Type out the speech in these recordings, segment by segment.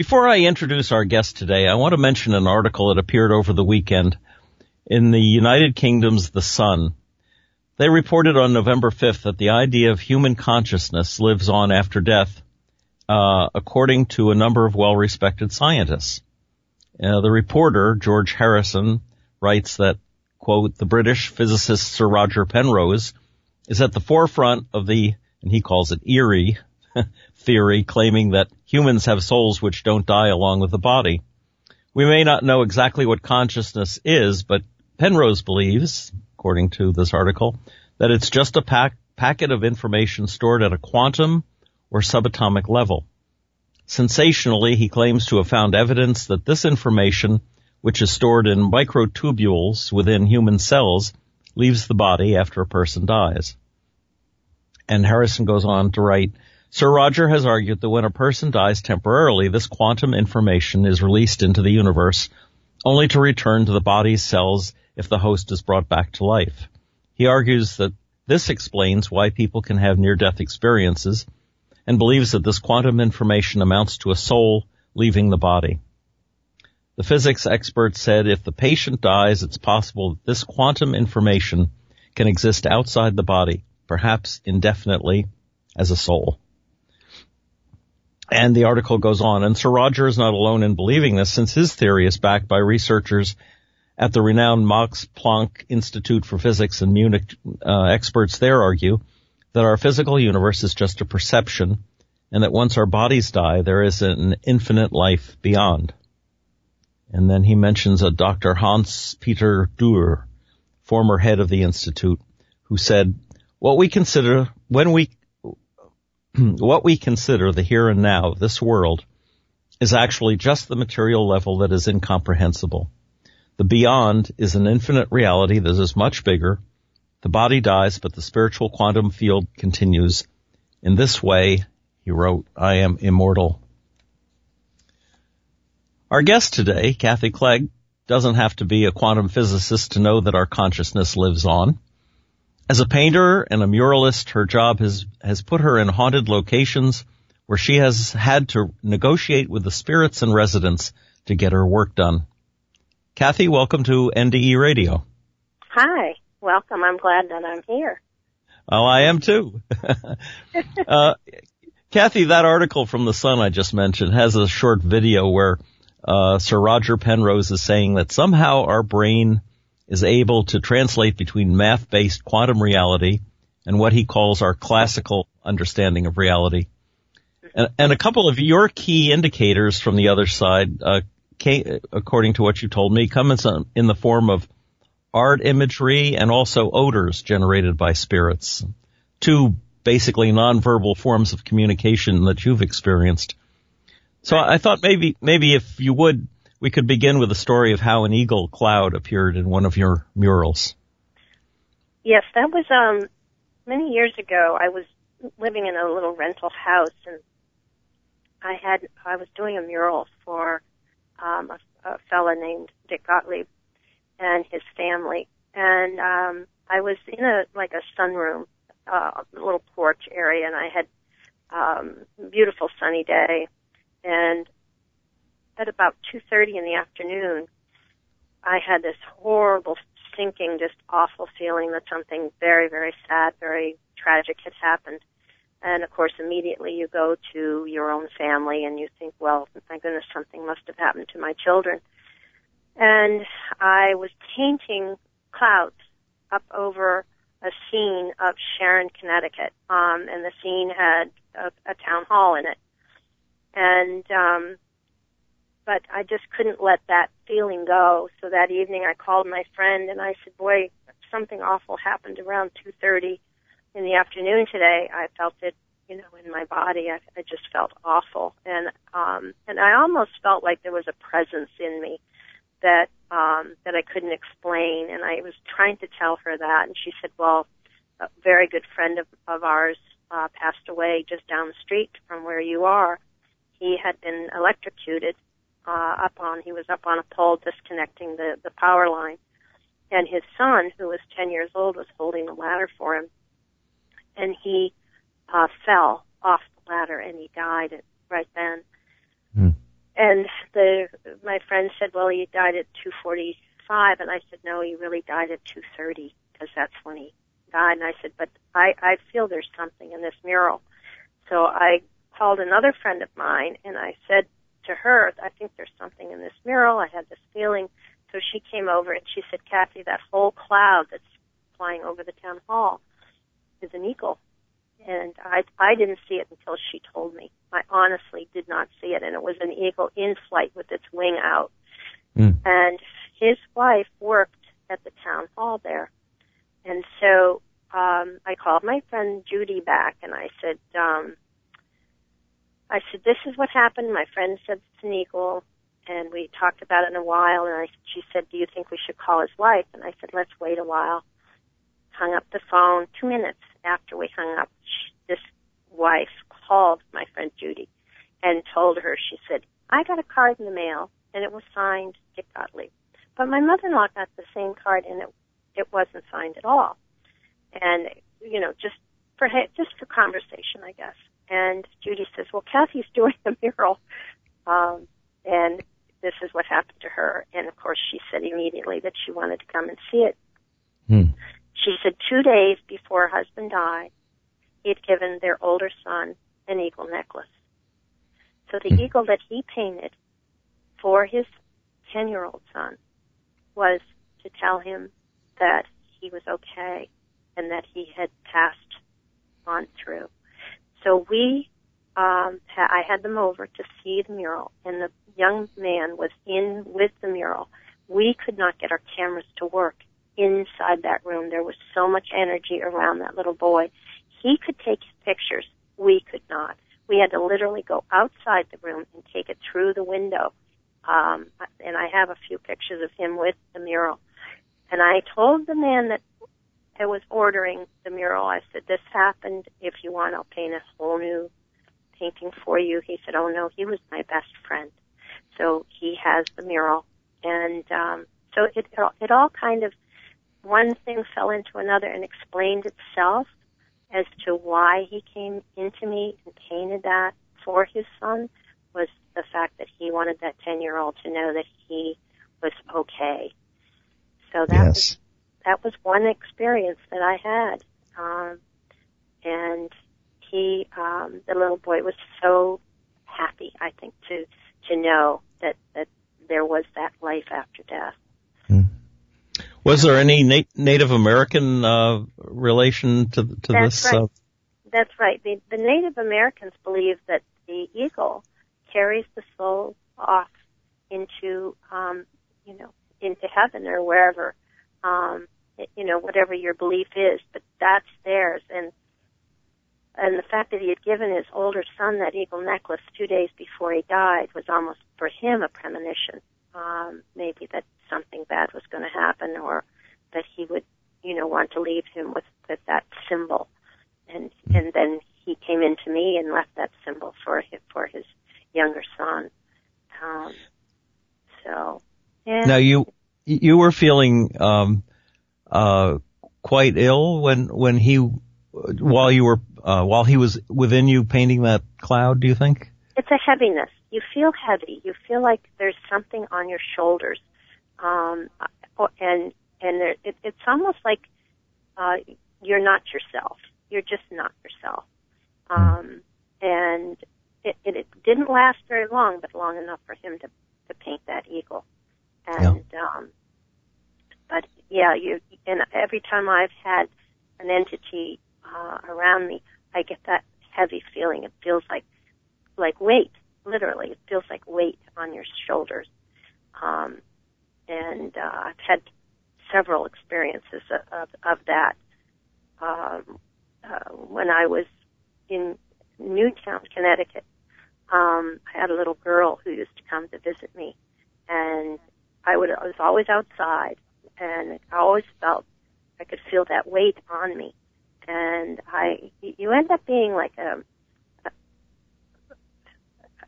Before I introduce our guest today, I want to mention an article that appeared over the weekend in the United Kingdom's The Sun. They reported on November 5th that the idea of human consciousness lives on after death, uh, according to a number of well-respected scientists. Uh, the reporter, George Harrison, writes that, quote, the British physicist Sir Roger Penrose is at the forefront of the, and he calls it eerie, theory claiming that humans have souls which don't die along with the body. We may not know exactly what consciousness is, but Penrose believes, according to this article, that it's just a pack, packet of information stored at a quantum or subatomic level. Sensationally, he claims to have found evidence that this information, which is stored in microtubules within human cells, leaves the body after a person dies. And Harrison goes on to write, Sir Roger has argued that when a person dies temporarily, this quantum information is released into the universe, only to return to the body's cells if the host is brought back to life. He argues that this explains why people can have near-death experiences and believes that this quantum information amounts to a soul leaving the body. The physics expert said if the patient dies, it's possible that this quantum information can exist outside the body, perhaps indefinitely, as a soul. And the article goes on, and Sir Roger is not alone in believing this since his theory is backed by researchers at the renowned Max Planck Institute for Physics in Munich. Uh, experts there argue that our physical universe is just a perception and that once our bodies die, there is an infinite life beyond. And then he mentions a Dr. Hans Peter Dürr, former head of the institute, who said, what we consider, when we what we consider the here and now, of this world, is actually just the material level that is incomprehensible. The beyond is an infinite reality that is much bigger. The body dies, but the spiritual quantum field continues. In this way, he wrote, I am immortal. Our guest today, Kathy Clegg, doesn't have to be a quantum physicist to know that our consciousness lives on. As a painter and a muralist, her job has, has put her in haunted locations where she has had to negotiate with the spirits and residents to get her work done. Kathy, welcome to NDE Radio. Hi, welcome. I'm glad that I'm here. Oh, I am too. uh, Kathy, that article from the Sun I just mentioned has a short video where uh, Sir Roger Penrose is saying that somehow our brain is able to translate between math-based quantum reality and what he calls our classical understanding of reality. And, and a couple of your key indicators from the other side, uh, came, according to what you told me, come in, some, in the form of art imagery and also odors generated by spirits. Two basically nonverbal forms of communication that you've experienced. So I thought maybe, maybe if you would we could begin with a story of how an eagle cloud appeared in one of your murals. Yes, that was um many years ago. I was living in a little rental house and I had I was doing a mural for um a, a fella named Dick Gottlieb and his family. And um I was in a like a sunroom, uh, a little porch area and I had um beautiful sunny day and at about 2.30 in the afternoon, I had this horrible, sinking, just awful feeling that something very, very sad, very tragic had happened. And of course, immediately you go to your own family and you think, well, my goodness, something must have happened to my children. And I was painting clouds up over a scene of Sharon, Connecticut. Um, and the scene had a, a town hall in it. And, um, but I just couldn't let that feeling go. So that evening I called my friend and I said, boy, something awful happened around 2.30 in the afternoon today. I felt it, you know, in my body. I, I just felt awful. And, um, and I almost felt like there was a presence in me that um, that I couldn't explain, and I was trying to tell her that, and she said, "Well, a very good friend of, of ours uh, passed away just down the street from where you are. He had been electrocuted uh, up on. He was up on a pole disconnecting the the power line, and his son, who was 10 years old, was holding the ladder for him, and he uh, fell off the ladder and he died right then. Hmm. And the my friend said, "Well, he died at 2:45," and I said, "No, he really died at 2:30 because that's when he died." And I said, "But I I feel there's something in this mural." So I called another friend of mine and I said to her, "I think there's something in this mural. I had this feeling." So she came over and she said, "Kathy, that whole cloud that's flying over the town hall is an eagle." and I I didn't see it until she told me. I honestly did not see it, and it was an eagle in flight with its wing out. Mm. And his wife worked at the town hall there, and so um, I called my friend Judy back, and I said, um, I said, this is what happened. My friend said it's an eagle, and we talked about it in a while. And I, she said, do you think we should call his wife? And I said, let's wait a while. Hung up the phone. Two minutes after we hung up, this wife called my friend Judy and told her, she said, I got a card in the mail and it was signed Dick Gottlieb. But my mother-in-law got the same card and it, it wasn't signed at all. And, you know, just for, just for conversation, I guess. And Judy says, well, Kathy's doing a mural. Um, and this is what happened to her. And of course she said immediately that she wanted to come and see it. Hmm. She said two days before her husband died, he had given their older son an eagle necklace. So the Hmm. eagle that he painted for his 10 year old son was to tell him that he was okay and that he had passed on through. So we, um, ha- I had them over to see the mural and the young man was in with the mural. We could not get our cameras to work inside that room. There was so much energy around that little boy. He could take pictures. We could not. We had to literally go outside the room and take it through the window. Um, and I have a few pictures of him with the mural. And I told the man that I was ordering the mural, I said, this happened. If you want, I'll paint a whole new painting for you. He said, oh no, he was my best friend. So he has the mural. And, um, so it, it all kind of, one thing fell into another and explained itself as to why he came into me and painted that for his son was the fact that he wanted that 10 year old to know that he was okay. So that was Yes. That was one experience that I had. Um, and he, um, the little boy was so happy, I think, to, to know that, that there was that life after death. Was there any na- Native American uh, relation to to That's this? right. Uh, That's right. The, the Native Americans believe that the eagle carries the soul off into, um, you know, into heaven or wherever, um, you know, whatever your belief is, but that's theirs. And and the fact that he had given his older son that eagle necklace two days before he died was almost for him a premonition. Um, maybe that something bad was going to happen, or that he would, you know, want to leave him with with that symbol and and then he came into me and left that symbol for his, for his younger son. Um, so, yeah. now you you were feeling um, uh, quite ill when when he while you were uh, while he was within you painting that cloud. Do you think? it's a heaviness. You feel heavy. You feel like there's something on your shoulders, um, and and there, it, it's almost like uh, you're not yourself. You're just not yourself. Um, and it, it, it didn't last very long, but long enough for him to to paint that eagle. And um, but yeah, you and every time I've had an entity uh, around me, I get that heavy feeling. It feels like like weight, literally. It feels like weight on your shoulders. Um, and uh, I've had several experiences of, of, of that. Um, uh, when I was in Newtown, Connecticut, um, I had a little girl who used to come to visit me, and I would I was always outside, and I always felt I could feel that weight on me, and I you end up being like a, a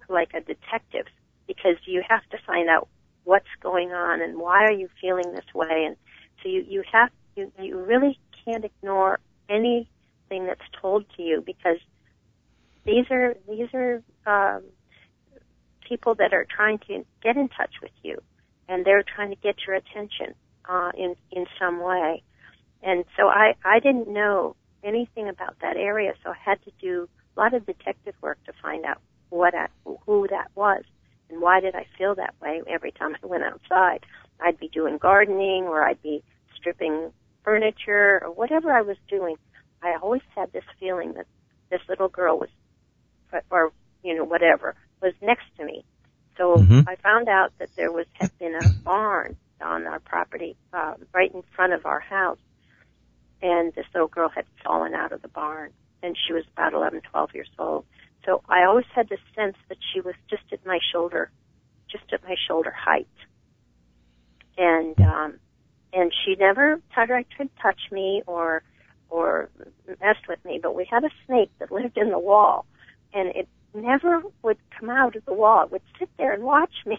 like a detective because you have to find out what's going on and why are you feeling this way, and so you you have you you really can't ignore anything that's told to you because these are these are um, people that are trying to get in touch with you, and they're trying to get your attention uh, in in some way. And so I I didn't know anything about that area, so I had to do a lot of detective work to find out what I, who that was and why did I feel that way every time I went outside. I'd be doing gardening or I'd be stripping furniture or whatever I was doing. I always had this feeling that this little girl was, or you know whatever, was next to me. So mm-hmm. I found out that there was had been a barn on our property uh, right in front of our house, and this little girl had fallen out of the barn, and she was about 11, 12 years old. So I always had this sense that she was just at my shoulder, just at my shoulder height, and um, and she never tried to touch me or or messed with me. But we had a snake that lived in the wall, and it never would come out of the wall. It would sit there and watch me.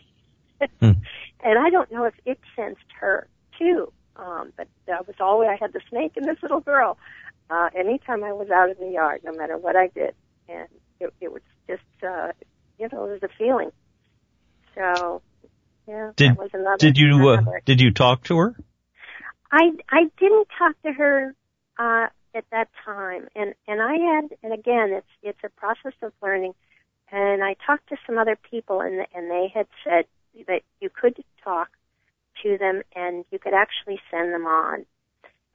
Hmm. And I don't know if it sensed her too. Um, but that was always I had the snake and this little girl. Uh, anytime I was out in the yard, no matter what I did, and it, it was just uh, you know it was a feeling. So yeah, did that was another, did you uh, did you talk to her? I I didn't talk to her uh, at that time, and and I had, and again, it's it's a process of learning. And I talked to some other people, and and they had said that you could talk to them, and you could actually send them on.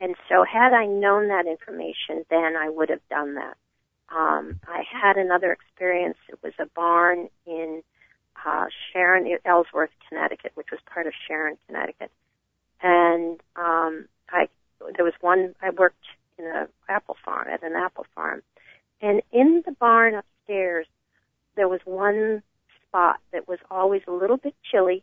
And so, had I known that information, then I would have done that. Um, I had another experience. It was a barn in uh, Sharon, Ellsworth, Connecticut, which was part of Sharon, Connecticut. And um, I there was one I worked in an apple farm at an apple farm, and in the barn upstairs there was one spot that was always a little bit chilly,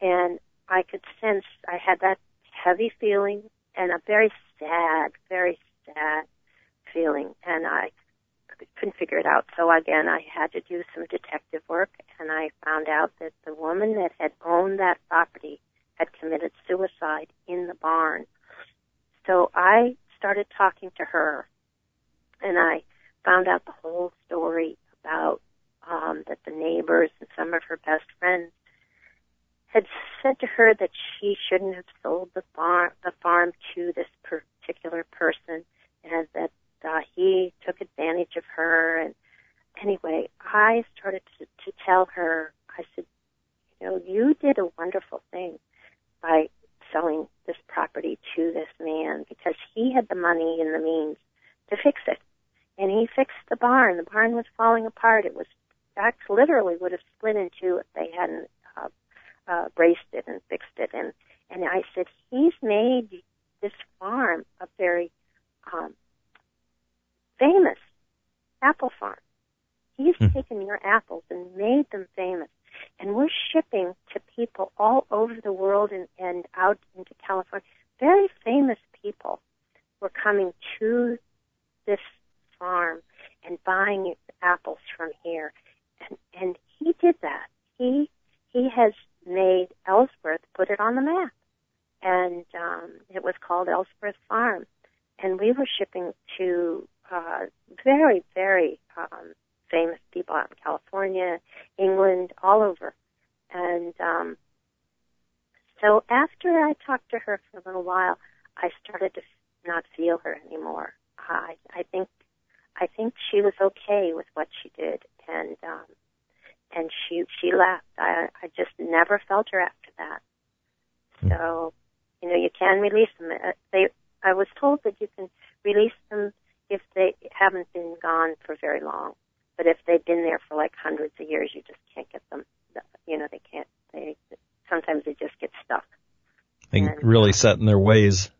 and I could sense I had that heavy feeling and a very sad, very sad feeling, and I couldn't figure it out. So again, I had to do some detective work, and I found out that the woman that had owned that property had committed suicide in the barn. So I started talking to her, and I found out the whole story about um, that the neighbors and some of her best friends had said to her that she shouldn't have sold the farm the farm to this particular person, and that uh, he took advantage of her. And anyway, I started to, to tell her. I said, you know, you did a wonderful thing by selling this property to this man because he had the money and the means to fix it. And he fixed the barn. The barn was falling apart. It was that literally would have split in two if they hadn't uh, braced it and fixed it. And and I said he's made this farm a very um, famous apple farm. He's hmm. taken your apples and made them famous. And we're shipping to people all over the world and, and out into California. Very famous people were coming to this farm and buying apples from here. And, and he did that. He, he has made Ellsworth put it on the map. And, um, it was called Ellsworth Farm. And we were shipping to, uh, very, very, um, famous people out in California, England, all over. And um, so after I talked to her for a little while, I started to not feel her anymore. I I think I think she was okay with what she did, and um, and she she left. I I just never felt her after that. Hmm. So, you know, you can release them. Uh, they I was told that you can release them if they haven't been gone for very long. But if they've been there for like hundreds of years, you just can't get them. You know, they can't. They sometimes they just get stuck. They and, really set in their ways.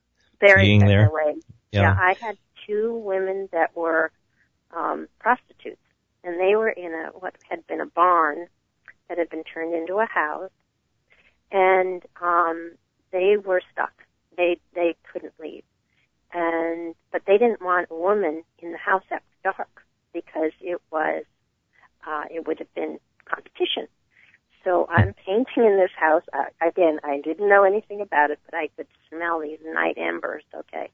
Very being set there. in their ways. Yeah. yeah, I had two women that were um, prostitutes, and they were in a what had been a barn that had been turned into a house, and um, they were stuck. They they couldn't leave, and but they didn't want a woman in the house after dark because it was uh, it would have been competition. So I'm painting in this house. Uh, again, I didn't know anything about it, but I could smell these night embers. Okay.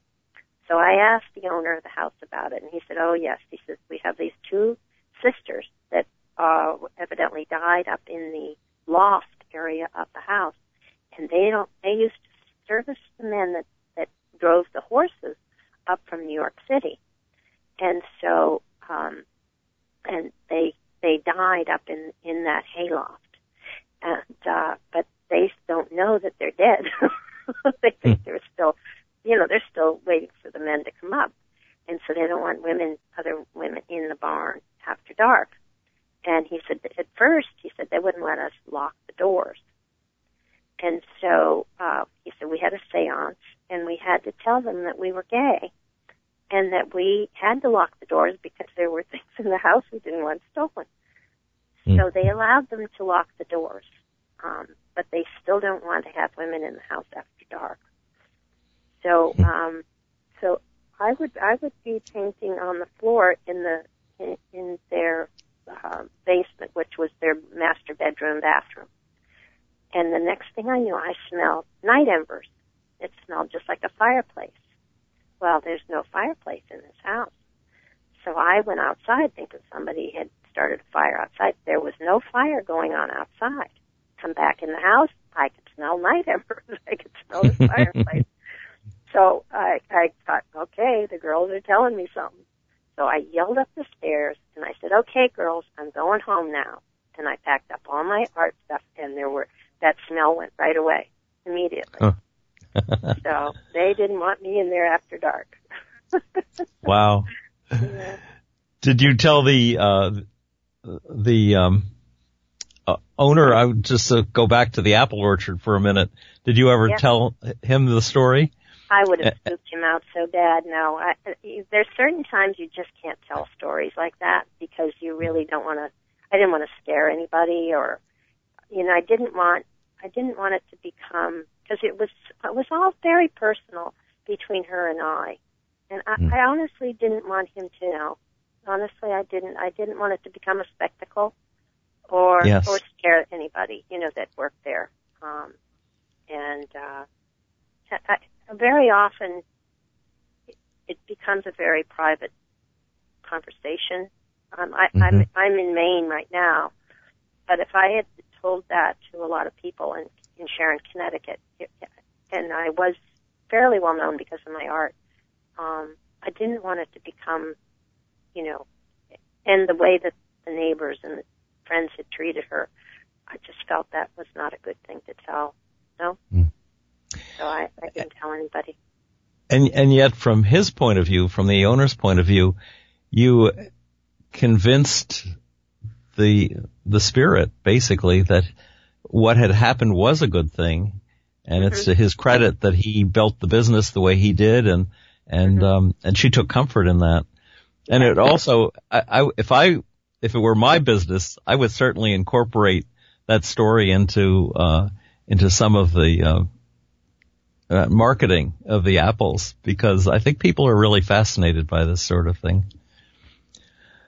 So I asked the owner of the house about it, and he said, "Oh yes." He says we have these two sisters that uh, evidently died up in the loft area of the house, and they don't. They used to service the men that that drove the horses up from New York City, and so um, and they they died up in in that hayloft, and uh, but they don't know that they're dead. they think they're still you know, they're still waiting for the men to come up. And so they don't want women, other women in the barn after dark. And he said at first, he said they wouldn't let us lock the doors. And so, uh, he said we had a seance and we had to tell them that we were gay and that we had to lock the doors because there were things in the house we didn't want stolen. Mm. So they allowed them to lock the doors. Um, but they still don't want to have women in the house after dark. So, hmm. um, so I would I would be painting on the floor in the in, in their uh, basement, which was their master bedroom bathroom. And the next thing I knew, I smelled night embers. It smelled just like a fireplace. Well, there's no fireplace in this house. So I went outside thinking somebody had started a fire outside. There was no fire going on outside. Come back in the house, I could smell night embers. I could smell the fireplace. So I, I thought, okay, the girls are telling me something. So I yelled up the stairs and I said, okay, girls, I'm going home now. And I packed up all my art stuff and there were, that smell went right away immediately. Huh. so they didn't want me in there after dark. wow. Yeah. Did you tell the, uh, the, um, uh, owner, I would just uh, go back to the apple orchard for a minute. Did you ever yeah. tell him the story? I would have spooked him out so bad. No, I, there's certain times you just can't tell stories like that because you really don't want to. I didn't want to scare anybody, or you know, I didn't want. I didn't want it to become because it was it was all very personal between her and I, and I, mm. I honestly didn't want him to know. Honestly, I didn't. I didn't want it to become a spectacle, or yes. or scare anybody, you know, that worked there. Um, and uh, I, very often it becomes a very private conversation. Um, I, mm-hmm. I'm I'm in Maine right now, but if I had told that to a lot of people in in Sharon, Connecticut, it, and I was fairly well known because of my art, um, I didn't want it to become, you know, and the way that the neighbors and the friends had treated her, I just felt that was not a good thing to tell. No. Mm so I, I didn't tell anybody. And and yet, from his point of view, from the owner's point of view, you convinced the the spirit basically that what had happened was a good thing, and mm-hmm. it's to his credit that he built the business the way he did, and and mm-hmm. um and she took comfort in that. And it also, I, I if I if it were my business, I would certainly incorporate that story into uh into some of the uh, uh, marketing of the apples because I think people are really fascinated by this sort of thing.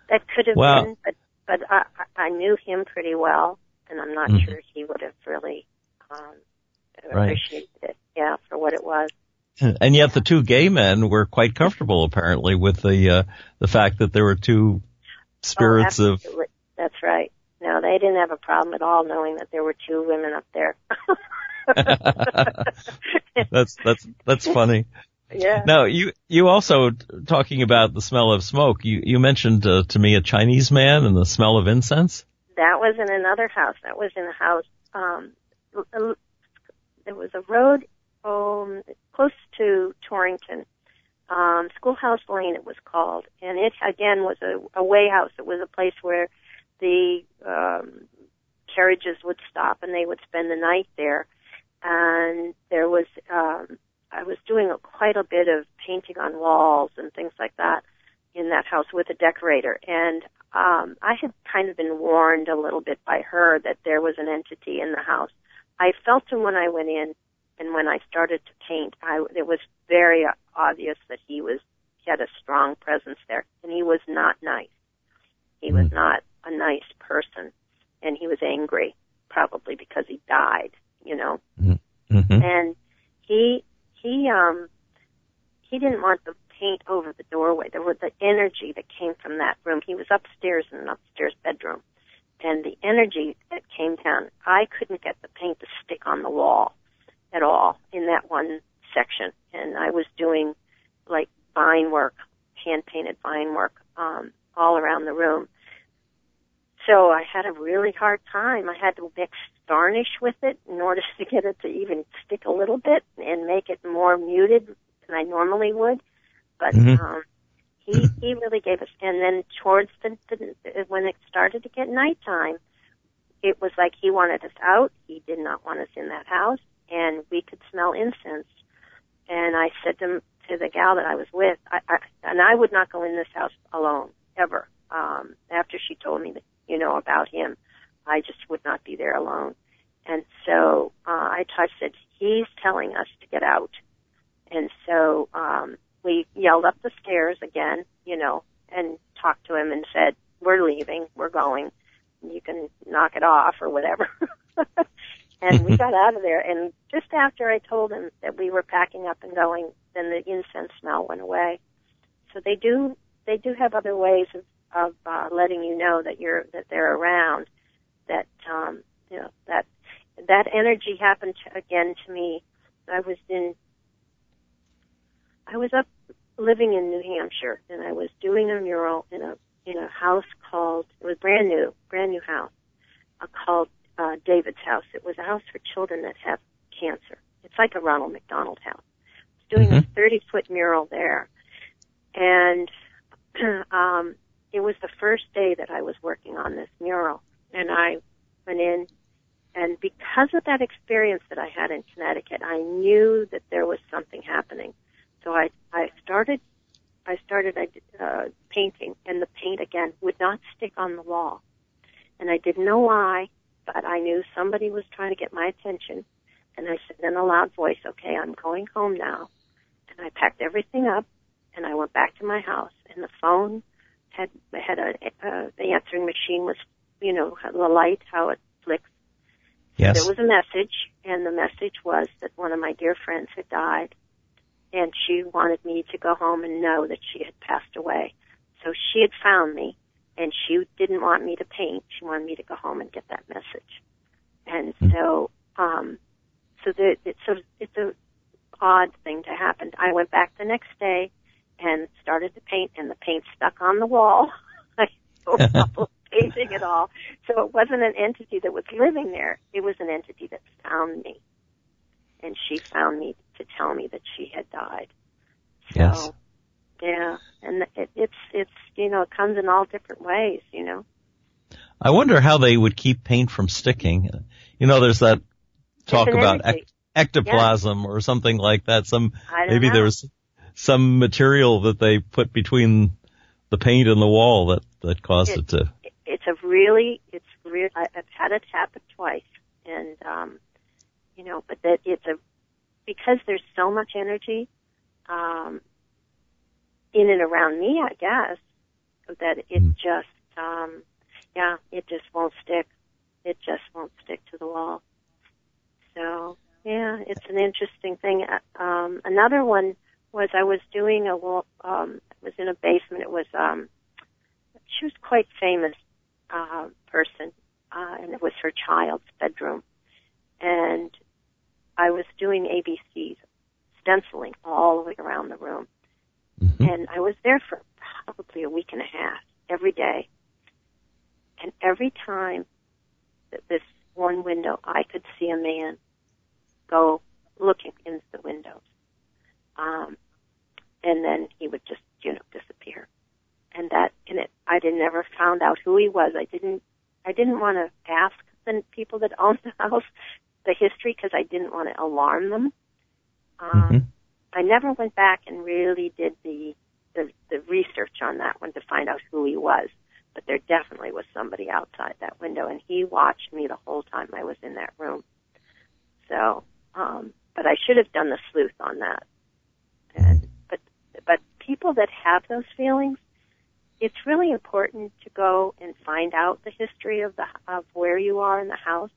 That could have been, but but I, I knew him pretty well, and I'm not mm-hmm. sure he would have really um, appreciated right. it. Yeah, for what it was. And yet, the two gay men were quite comfortable, apparently, with the uh, the fact that there were two spirits oh, of. That's right. No, they didn't have a problem at all knowing that there were two women up there. that's that's that's funny. Yeah. Now you you also talking about the smell of smoke. You you mentioned uh, to me a Chinese man and the smell of incense. That was in another house. That was in a house. Um, there was a road um, close to Torrington, um, Schoolhouse Lane. It was called, and it again was a, a way house. It was a place where the um, carriages would stop and they would spend the night there and there was um, I was doing a, quite a bit of painting on walls and things like that in that house with a decorator, and um, I had kind of been warned a little bit by her that there was an entity in the house. I felt him when I went in, and when I started to paint, I, it was very obvious that he was he had a strong presence there, and he was not nice. He was not a nice person, and he was angry, probably because he died, you know. Mm-hmm. And he he um he didn't want the paint over the doorway. There was the energy that came from that room. He was upstairs in an upstairs bedroom, and the energy that came down. I couldn't get the paint to stick on the wall at all in that one section, and I was doing like vine work, hand painted vine work, um, all around the room. So I had a really hard time. I had to mix varnish with it in order to get it to even stick a little bit and make it more muted than I normally would. But Mhm. um, he he really gave us. And then towards the, the when it started to get nighttime, it was like he wanted us out. He did not want us in that house, and we could smell incense. And I said to to the gal that I was with, I, I and I would not go in this house alone ever. Um, after she told me that you know about him, I just would not be there alone. And so uh, I, I said, he's telling us to get out. And so um, we yelled up the stairs again, you know, and talked to him and said, we're leaving, we're going. You can knock it off or whatever. and we got out of there. And just after I told him that we were packing up and going, then the incense smell went away. So they do they do have other ways of of uh, letting you know that you're that they're around. That um, you know that that energy happened to, again to me. I was in I was up living in New Hampshire and I was doing a mural in a in a house called it was brand new brand new house uh, called uh, David's house. It was a house for children that have cancer. It's like a Ronald McDonald house. I was doing a 30 foot mural there, and um, it was the first day that I was working on this mural, and I went in, and because of that experience that I had in Connecticut, I knew that there was something happening. So I I started I started uh, painting, and the paint again would not stick on the wall, and I didn't know why, but I knew somebody was trying to get my attention, and I said in a loud voice, "Okay, I'm going home now," and I packed everything up, and I went back to my house, and the phone had had a uh, the answering machine was you know the light how it flicks. Yes. There was a message, and the message was that one of my dear friends had died, and she wanted me to go home and know that she had passed away. So she had found me, and she didn't want me to paint. She wanted me to go home and get that message. And so, um, so the, it's a it's a odd thing to happen. I went back the next day and started to paint, and the paint stuck on the wall. I had no trouble painting at all. So it wasn't an entity that was living there. It was an entity that found me, and she found me to tell me that she had died. So, Yes. Yeah, and it, it's it's you know it comes in all different ways. You know. I wonder how they would keep paint from sticking. You know, there's that talk about ectoplasm or something like that. Some maybe know. there's some material that they put between the paint and the wall that that caused it, It- to. it's a really it's real I've had it happen twice and um you know but that it's a because there's so much energy um in and around me I guess that it Hmm. just um yeah it just won't stick it just won't stick to the wall so yeah it's an interesting thing Uh, um another one was I was doing a wall um it was in a basement it was um she was quite famous uh, person, uh, and it was her child's bedroom. And I was doing ABCs, stenciling all the way around the room. Mhm. And I was there for probably a week and a half, every day. And every time that this one window, I could see a man go looking into the windows. Um, and then he would just, you know, disappear and that and it I didn't ever found out who he was. I didn't I didn't want to ask the people that owned the house the history because I didn't want to alarm them. Um, Mhm. I never went back and really did the, the the research on that one to find out who he was. but there definitely was somebody outside that window, and he watched me the whole time I was in that room. So, um, but I should have done the sleuth on that. But people that have those feelings, it's really important to go and find out the history of the of where you are in the house,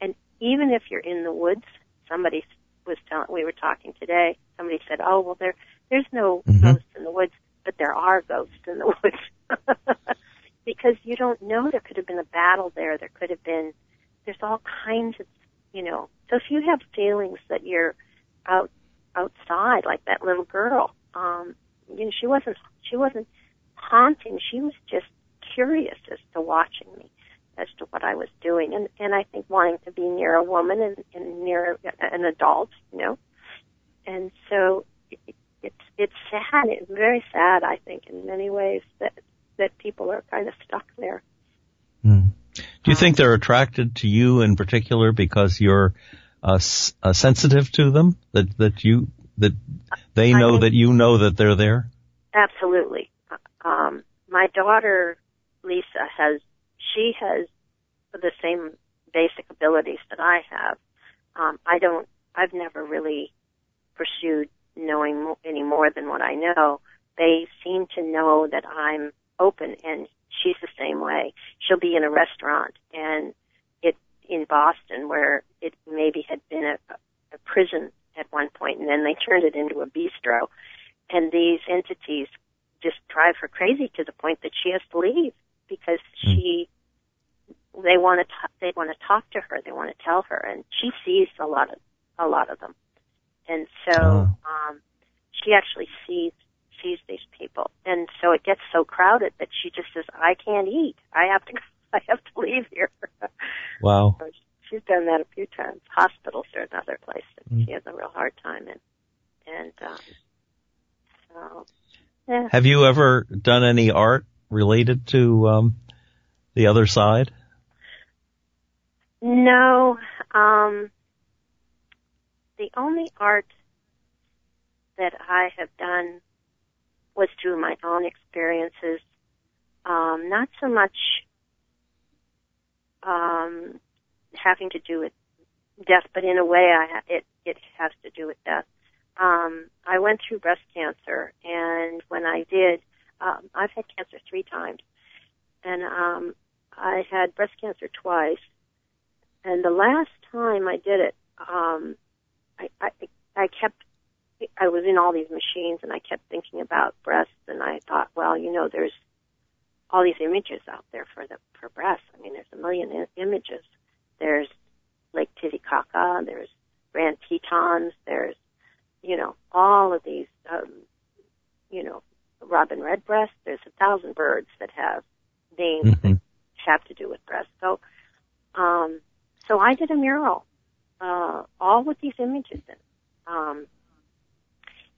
and even if you're in the woods, somebody was telling we were talking today. Somebody said, "Oh well, there there's no mm-hmm. ghosts in the woods, but there are ghosts in the woods." because you don't know there could have been a battle there. There could have been, there's all kinds of, you know. So if you have feelings that you're out outside, like that little girl, um, you know, she wasn't she wasn't haunting. She was just curious as to watching me, as to what I was doing, and and I think wanting to be near a woman and, and near an adult, you know. And so it, it's it's sad. It's very sad, I think, in many ways that that people are kind of stuck there. Mm. Do you think they're attracted to you in particular because you're uh, uh, sensitive to them? That that you that they know think, that you know that they're there. Absolutely. Um, my daughter Lisa has she has the same basic abilities that I have. Um, I don't. I've never really pursued knowing any more than what I know. They seem to know that I'm open and she's the same way. She'll be in a restaurant and it in Boston where it maybe had been a, a prison at one point and then they turned it into a bistro and these entities just drive her crazy to the point that she has to leave because mm. she they want to they want to talk to her they want to tell her and she sees a lot of a lot of them and so oh. um she actually sees sees these people, and so it gets so crowded that she just says, "I can't eat. I have to. I have to leave here." Wow. So she's done that a few times. Hospitals are another place that mm. she has a real hard time in, and um, so. Yeah. Have you ever done any art related to um, the other side? No. Um, the only art that I have done was through my own experiences. Um, not so much um, having to do with death, but in a way, I it it has to do with death. Um, I went through breast cancer, and when I did, um, I've had cancer three times, and um, I had breast cancer twice. And the last time I did it, um, I, I I kept I was in all these machines and I kept thinking about breasts and I thought, well, you know, there's all these images out there for the for breasts. I mean, there's a million I- images. There's Lake Titicaca, there's Grand Tetons, there's you know all of these, um, you know, robin redbreast. There's a thousand birds that have names mm-hmm. that have to do with breasts. So, um, so I did a mural, uh, all with these images in. Um,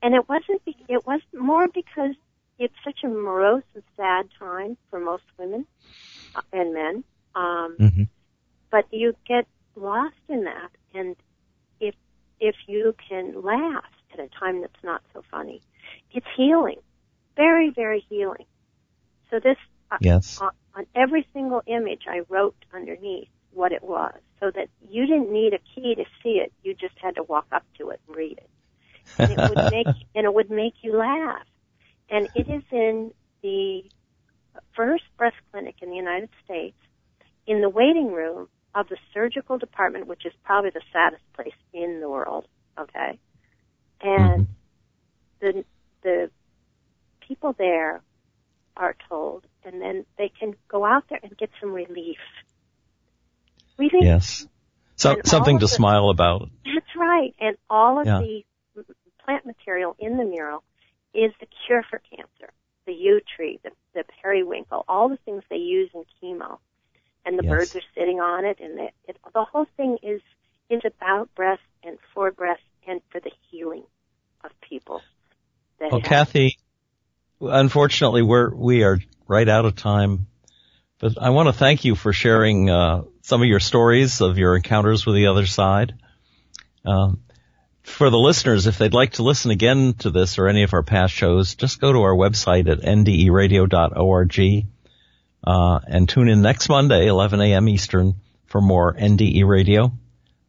and it wasn't. Be- it was more because it's such a morose and sad time for most women uh, and men. Um, mm-hmm. But you get lost in that, and if if you can laugh at a time that's not so funny, it's healing, very very healing. So this uh, yes. on, on every single image I wrote underneath what it was, so that you didn't need a key to see it. You just had to walk up to it and read it and it would make and it would make you laugh. And it is in the first breast clinic in the United States, in the waiting room of the surgical department, which is probably the saddest place in the world. Okay, and mm-hmm. the the people there are told, and then they can go out there and get some relief. Relief. Yes. So, something to the, smile about. That's right. And all of yeah. the plant material in the mural is the cure for cancer. The yew tree, the, the periwinkle, all the things they use in chemo. And the yes. birds are sitting on it and the, it, the whole thing is, is about breath and for breath and for the healing of people. Well, Kathy, unfortunately we're, we are right out of time, but I want to thank you for sharing, uh, some of your stories of your encounters with the other side. Um, for the listeners, if they'd like to listen again to this or any of our past shows, just go to our website at nderadio.org. Uh, and tune in next Monday, 11 a.m. Eastern for more NDE radio.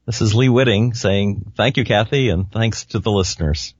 This is Lee Witting saying thank you, Kathy, and thanks to the listeners.